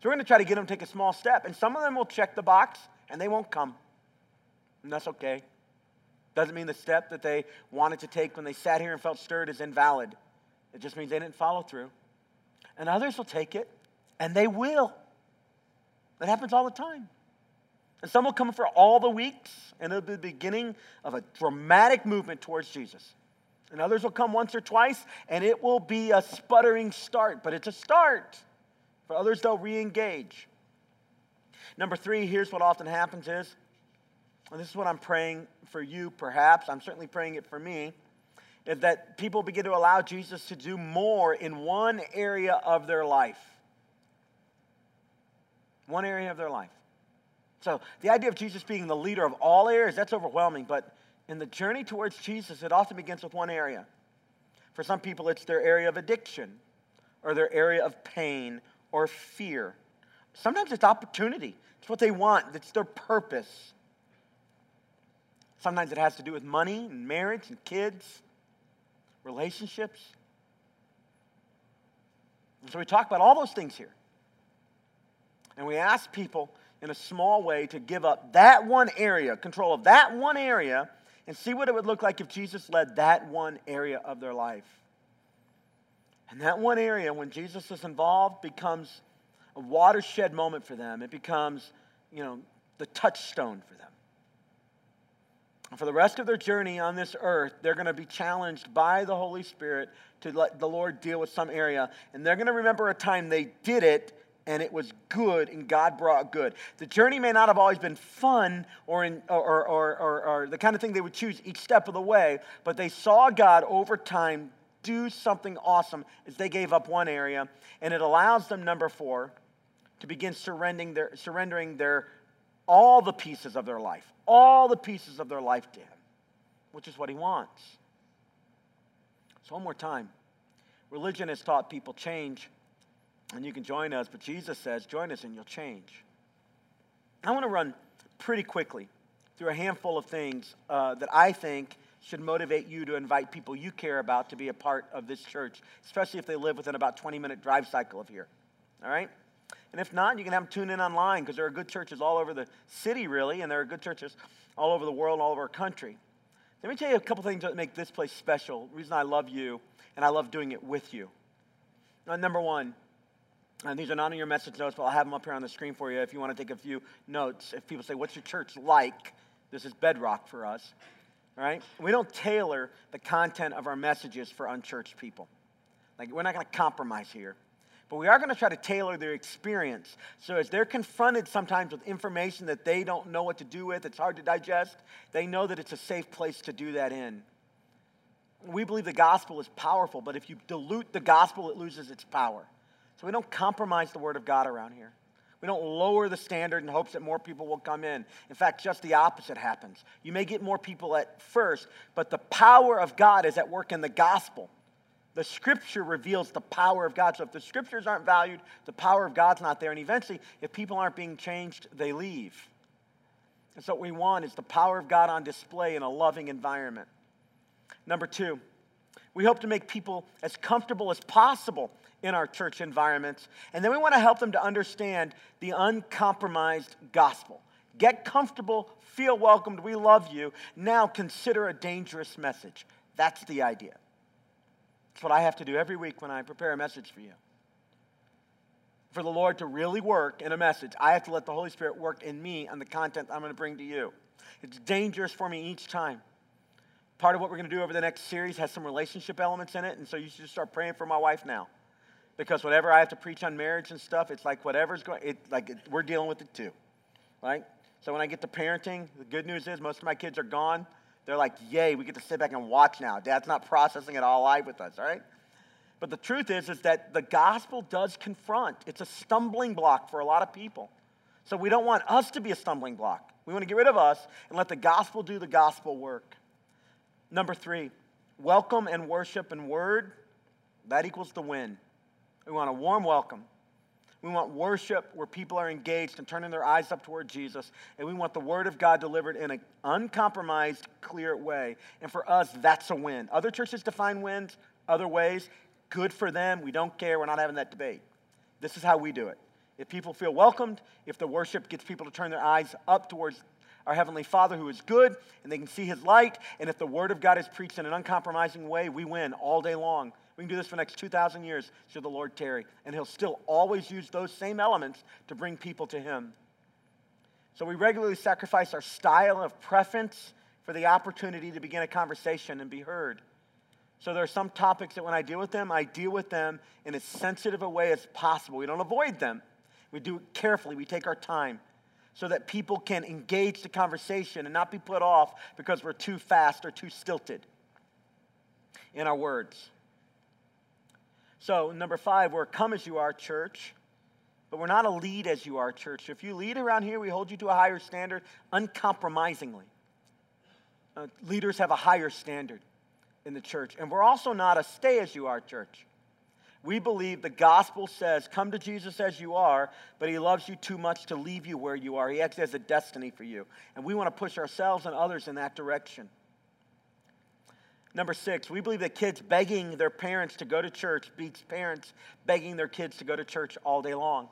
So we're going to try to get them to take a small step. And some of them will check the box and they won't come and that's okay. Doesn't mean the step that they wanted to take when they sat here and felt stirred is invalid. It just means they didn't follow through. And others will take it, and they will. That happens all the time. And some will come for all the weeks, and it'll be the beginning of a dramatic movement towards Jesus. And others will come once or twice, and it will be a sputtering start, but it's a start. For others, they'll re engage. Number three, here's what often happens is and this is what I'm praying for you, perhaps, I'm certainly praying it for me, is that people begin to allow Jesus to do more in one area of their life. One area of their life. So the idea of Jesus being the leader of all areas, that's overwhelming, but in the journey towards Jesus, it often begins with one area. For some people, it's their area of addiction, or their area of pain, or fear. Sometimes it's opportunity. It's what they want, it's their purpose. Sometimes it has to do with money and marriage and kids, relationships. And so we talk about all those things here. And we ask people in a small way to give up that one area, control of that one area, and see what it would look like if Jesus led that one area of their life. And that one area, when Jesus is involved, becomes a watershed moment for them. It becomes, you know, the touchstone for them for the rest of their journey on this earth, they're going to be challenged by the Holy Spirit to let the Lord deal with some area. And they're going to remember a time they did it and it was good and God brought good. The journey may not have always been fun or, in, or, or, or, or the kind of thing they would choose each step of the way, but they saw God over time do something awesome as they gave up one area. And it allows them, number four, to begin surrendering their, surrendering their all the pieces of their life, all the pieces of their life to Him, which is what He wants. So, one more time religion has taught people change, and you can join us, but Jesus says, join us and you'll change. I want to run pretty quickly through a handful of things uh, that I think should motivate you to invite people you care about to be a part of this church, especially if they live within about 20 minute drive cycle of here. All right? And if not, you can have them tune in online because there are good churches all over the city, really, and there are good churches all over the world, all over our country. Let me tell you a couple things that make this place special. The reason I love you and I love doing it with you. Now, number one, and these are not in your message notes, but I'll have them up here on the screen for you if you want to take a few notes. If people say, What's your church like? This is bedrock for us. All right? We don't tailor the content of our messages for unchurched people. Like, we're not going to compromise here. But we are going to try to tailor their experience. So as they're confronted sometimes with information that they don't know what to do with, it's hard to digest, they know that it's a safe place to do that in. we believe the gospel is powerful, but if you dilute the gospel, it loses its power. So we don't compromise the word of God around here. We don't lower the standard in hopes that more people will come in. In fact, just the opposite happens. You may get more people at first, but the power of God is at work in the gospel. The scripture reveals the power of God. So if the scriptures aren't valued, the power of God's not there. And eventually, if people aren't being changed, they leave. And so what we want is the power of God on display in a loving environment. Number two, we hope to make people as comfortable as possible in our church environments. And then we want to help them to understand the uncompromised gospel. Get comfortable, feel welcomed, we love you. Now consider a dangerous message. That's the idea. That's what I have to do every week when I prepare a message for you. For the Lord to really work in a message, I have to let the Holy Spirit work in me on the content I'm going to bring to you. It's dangerous for me each time. Part of what we're going to do over the next series has some relationship elements in it, and so you should start praying for my wife now. Because whatever I have to preach on marriage and stuff, it's like whatever's going, it, like it, we're dealing with it too, right? So when I get to parenting, the good news is most of my kids are gone. They're like, yay, we get to sit back and watch now. Dad's not processing it all live with us, all right? But the truth is, is that the gospel does confront. It's a stumbling block for a lot of people. So we don't want us to be a stumbling block. We want to get rid of us and let the gospel do the gospel work. Number three, welcome and worship and word, that equals the win. We want a warm welcome. We want worship where people are engaged and turning their eyes up toward Jesus. And we want the Word of God delivered in an uncompromised, clear way. And for us, that's a win. Other churches define wins other ways. Good for them. We don't care. We're not having that debate. This is how we do it. If people feel welcomed, if the worship gets people to turn their eyes up towards our Heavenly Father who is good and they can see His light, and if the Word of God is preached in an uncompromising way, we win all day long. We can do this for the next 2,000 years, should the Lord tarry. And He'll still always use those same elements to bring people to Him. So we regularly sacrifice our style of preference for the opportunity to begin a conversation and be heard. So there are some topics that when I deal with them, I deal with them in as sensitive a way as possible. We don't avoid them. We do it carefully. We take our time so that people can engage the conversation and not be put off because we're too fast or too stilted in our words. So, number five, we're come as you are, church, but we're not a lead as you are, church. If you lead around here, we hold you to a higher standard uncompromisingly. Uh, leaders have a higher standard in the church. And we're also not a stay as you are, church. We believe the gospel says, Come to Jesus as you are, but he loves you too much to leave you where you are. He actually has a destiny for you. And we want to push ourselves and others in that direction. Number six, we believe that kids begging their parents to go to church beats parents begging their kids to go to church all day long.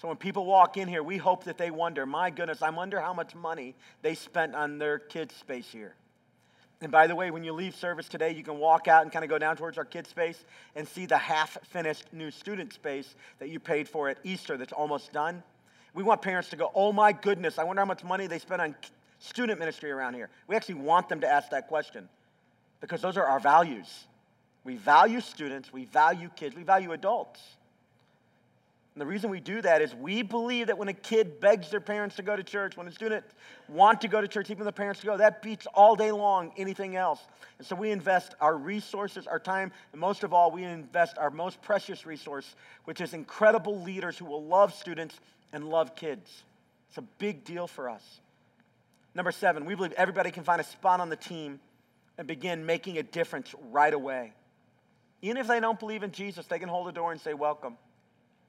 So when people walk in here, we hope that they wonder, my goodness, I wonder how much money they spent on their kids' space here. And by the way, when you leave service today, you can walk out and kind of go down towards our kids' space and see the half finished new student space that you paid for at Easter that's almost done. We want parents to go, oh my goodness, I wonder how much money they spent on student ministry around here. We actually want them to ask that question because those are our values. We value students, we value kids, we value adults. And the reason we do that is we believe that when a kid begs their parents to go to church, when a student want to go to church, even the parents go, that beats all day long anything else. And so we invest our resources, our time, and most of all, we invest our most precious resource, which is incredible leaders who will love students and love kids. It's a big deal for us. Number seven, we believe everybody can find a spot on the team and begin making a difference right away. Even if they don't believe in Jesus, they can hold the door and say, Welcome.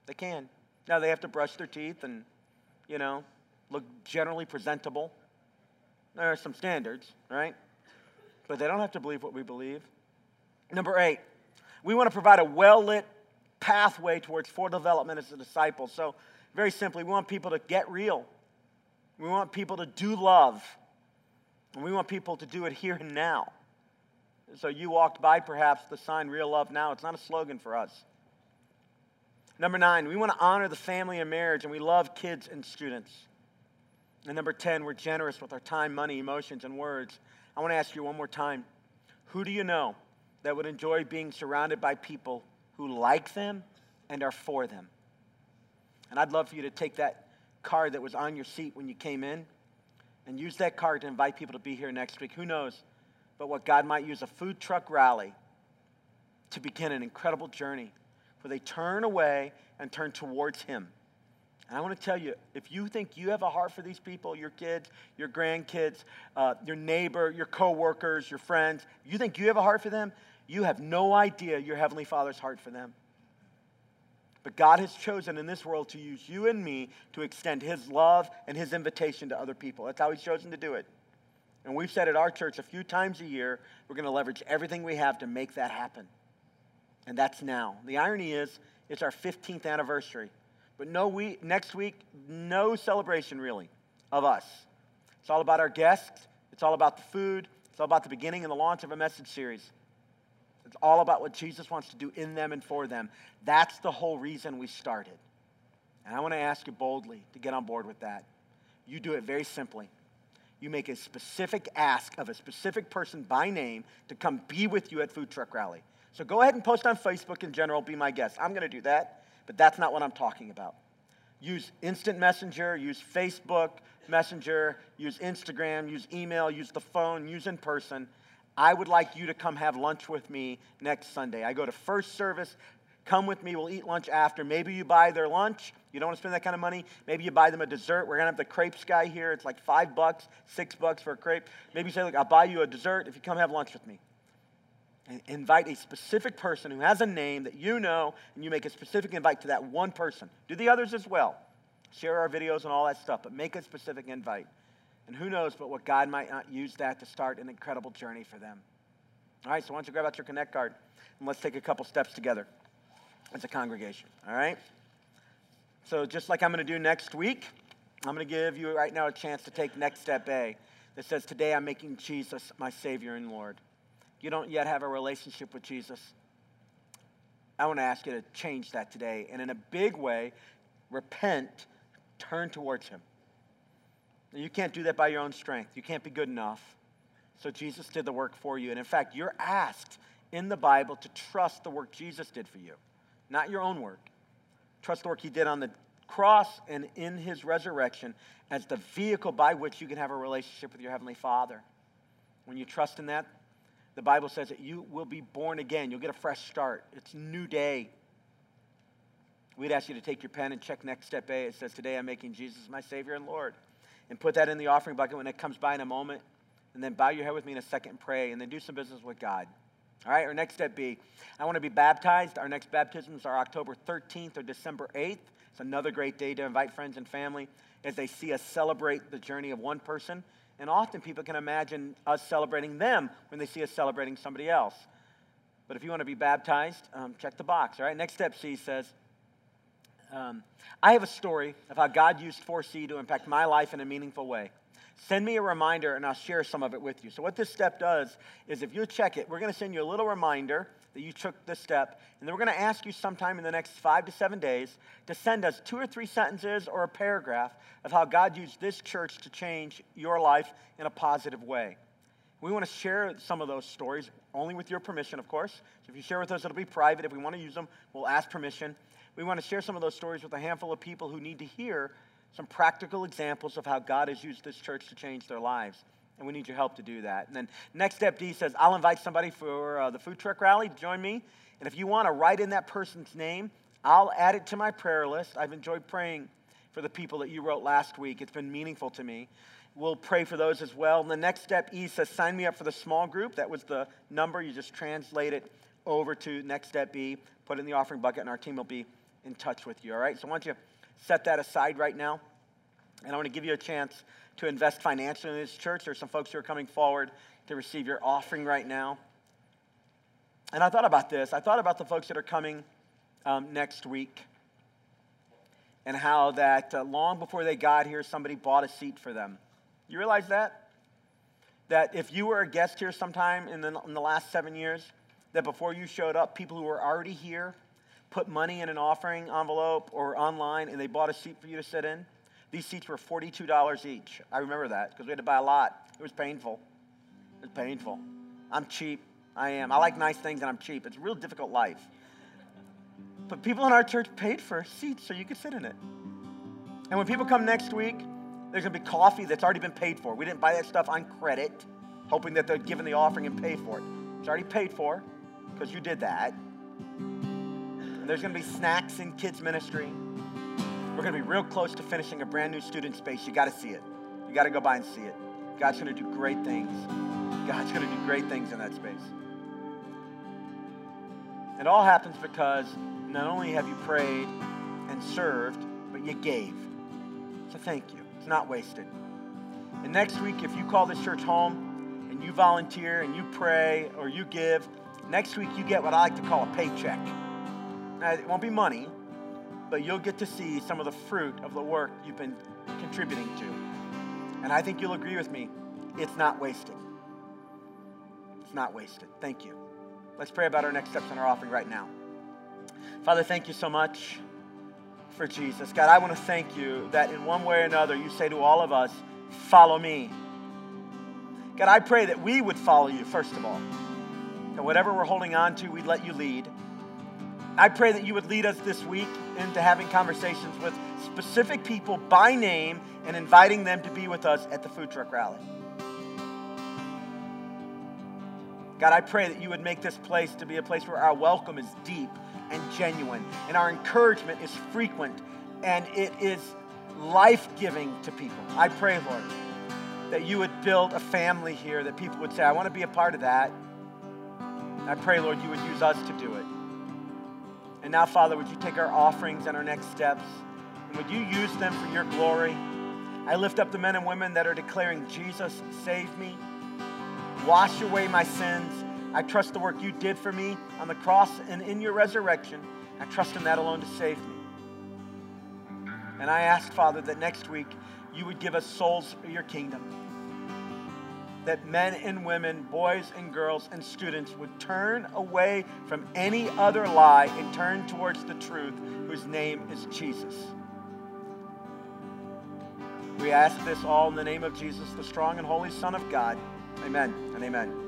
They can. Now, they have to brush their teeth and, you know, look generally presentable. There are some standards, right? But they don't have to believe what we believe. Number eight, we want to provide a well lit pathway towards full development as a disciple. So, very simply, we want people to get real. We want people to do love. And we want people to do it here and now. So you walked by perhaps the sign Real Love Now. It's not a slogan for us. Number nine, we want to honor the family and marriage, and we love kids and students. And number 10, we're generous with our time, money, emotions, and words. I want to ask you one more time who do you know that would enjoy being surrounded by people who like them and are for them? And I'd love for you to take that card that was on your seat when you came in and use that card to invite people to be here next week. Who knows? But what God might use a food truck rally to begin an incredible journey where they turn away and turn towards Him. And I want to tell you if you think you have a heart for these people, your kids, your grandkids, uh, your neighbor, your coworkers, your friends, you think you have a heart for them, you have no idea your Heavenly Father's heart for them. But God has chosen in this world to use you and me to extend His love and His invitation to other people. That's how He's chosen to do it. And we've said at our church a few times a year, we're going to leverage everything we have to make that happen. And that's now. The irony is, it's our 15th anniversary. But no we, next week, no celebration really of us. It's all about our guests, it's all about the food, it's all about the beginning and the launch of a message series. It's all about what Jesus wants to do in them and for them. That's the whole reason we started. And I want to ask you boldly to get on board with that. You do it very simply. You make a specific ask of a specific person by name to come be with you at Food Truck Rally. So go ahead and post on Facebook in general, be my guest. I'm going to do that, but that's not what I'm talking about. Use instant messenger, use Facebook Messenger, use Instagram, use email, use the phone, use in person. I would like you to come have lunch with me next Sunday. I go to first service. Come with me. We'll eat lunch after. Maybe you buy their lunch. You don't want to spend that kind of money. Maybe you buy them a dessert. We're going to have the crepes guy here. It's like five bucks, six bucks for a crepe. Maybe you say, look, I'll buy you a dessert if you come have lunch with me. And invite a specific person who has a name that you know, and you make a specific invite to that one person. Do the others as well. Share our videos and all that stuff, but make a specific invite. And who knows but what God might not use that to start an incredible journey for them. All right, so why don't you grab out your Connect card and let's take a couple steps together as a congregation. All right? So, just like I'm going to do next week, I'm going to give you right now a chance to take next step A that says, Today I'm making Jesus my Savior and Lord. You don't yet have a relationship with Jesus. I want to ask you to change that today. And in a big way, repent, turn towards Him. You can't do that by your own strength. You can't be good enough. So Jesus did the work for you. And in fact, you're asked in the Bible to trust the work Jesus did for you, not your own work. Trust the work he did on the cross and in his resurrection as the vehicle by which you can have a relationship with your Heavenly Father. When you trust in that, the Bible says that you will be born again. You'll get a fresh start. It's a new day. We'd ask you to take your pen and check next step A. It says, Today I'm making Jesus my Savior and Lord and put that in the offering bucket when it comes by in a moment. And then bow your head with me in a second and pray, and then do some business with God. All right, our next step B I want to be baptized. Our next baptisms are October 13th or December 8th. It's another great day to invite friends and family as they see us celebrate the journey of one person. And often people can imagine us celebrating them when they see us celebrating somebody else. But if you want to be baptized, um, check the box. All right, next step C says, um, I have a story of how God used 4C to impact my life in a meaningful way. Send me a reminder and I'll share some of it with you. So, what this step does is if you check it, we're going to send you a little reminder that you took this step, and then we're going to ask you sometime in the next five to seven days to send us two or three sentences or a paragraph of how God used this church to change your life in a positive way. We want to share some of those stories, only with your permission, of course. So, if you share with us, it'll be private. If we want to use them, we'll ask permission. We want to share some of those stories with a handful of people who need to hear some practical examples of how God has used this church to change their lives. And we need your help to do that. And then next step D says, I'll invite somebody for uh, the food truck rally to join me. And if you want to write in that person's name, I'll add it to my prayer list. I've enjoyed praying for the people that you wrote last week. It's been meaningful to me. We'll pray for those as well. And the next step E says, sign me up for the small group. That was the number. You just translate it over to next step B, put it in the offering bucket, and our team will be in touch with you, all right? So why don't you set that aside right now? And I want to give you a chance to invest financially in this church. There's some folks who are coming forward to receive your offering right now. And I thought about this. I thought about the folks that are coming um, next week and how that uh, long before they got here, somebody bought a seat for them. You realize that? That if you were a guest here sometime in the, in the last seven years, that before you showed up, people who were already here put money in an offering envelope or online and they bought a seat for you to sit in. These seats were $42 each. I remember that because we had to buy a lot. It was painful. It was painful. I'm cheap. I am. I like nice things and I'm cheap. It's a real difficult life. But people in our church paid for seats so you could sit in it. And when people come next week, there's going to be coffee that's already been paid for. We didn't buy that stuff on credit. hoping that they'd give in the offering and pay for it. It's already paid for because you did that. There's going to be snacks in kids' ministry. We're going to be real close to finishing a brand new student space. You got to see it. You got to go by and see it. God's going to do great things. God's going to do great things in that space. It all happens because not only have you prayed and served, but you gave. So thank you. It's not wasted. And next week, if you call this church home and you volunteer and you pray or you give, next week you get what I like to call a paycheck. It won't be money, but you'll get to see some of the fruit of the work you've been contributing to. And I think you'll agree with me, it's not wasted. It's not wasted. Thank you. Let's pray about our next steps in our offering right now. Father, thank you so much for Jesus. God, I want to thank you that in one way or another, you say to all of us, follow me. God, I pray that we would follow you, first of all. And whatever we're holding on to, we'd let you lead. I pray that you would lead us this week into having conversations with specific people by name and inviting them to be with us at the food truck rally. God, I pray that you would make this place to be a place where our welcome is deep and genuine, and our encouragement is frequent, and it is life giving to people. I pray, Lord, that you would build a family here that people would say, I want to be a part of that. I pray, Lord, you would use us to do it. And now, Father, would you take our offerings and our next steps, and would you use them for your glory? I lift up the men and women that are declaring, Jesus, save me. Wash away my sins. I trust the work you did for me on the cross and in your resurrection. I trust in that alone to save me. And I ask, Father, that next week you would give us souls for your kingdom. That men and women, boys and girls, and students would turn away from any other lie and turn towards the truth, whose name is Jesus. We ask this all in the name of Jesus, the strong and holy Son of God. Amen and amen.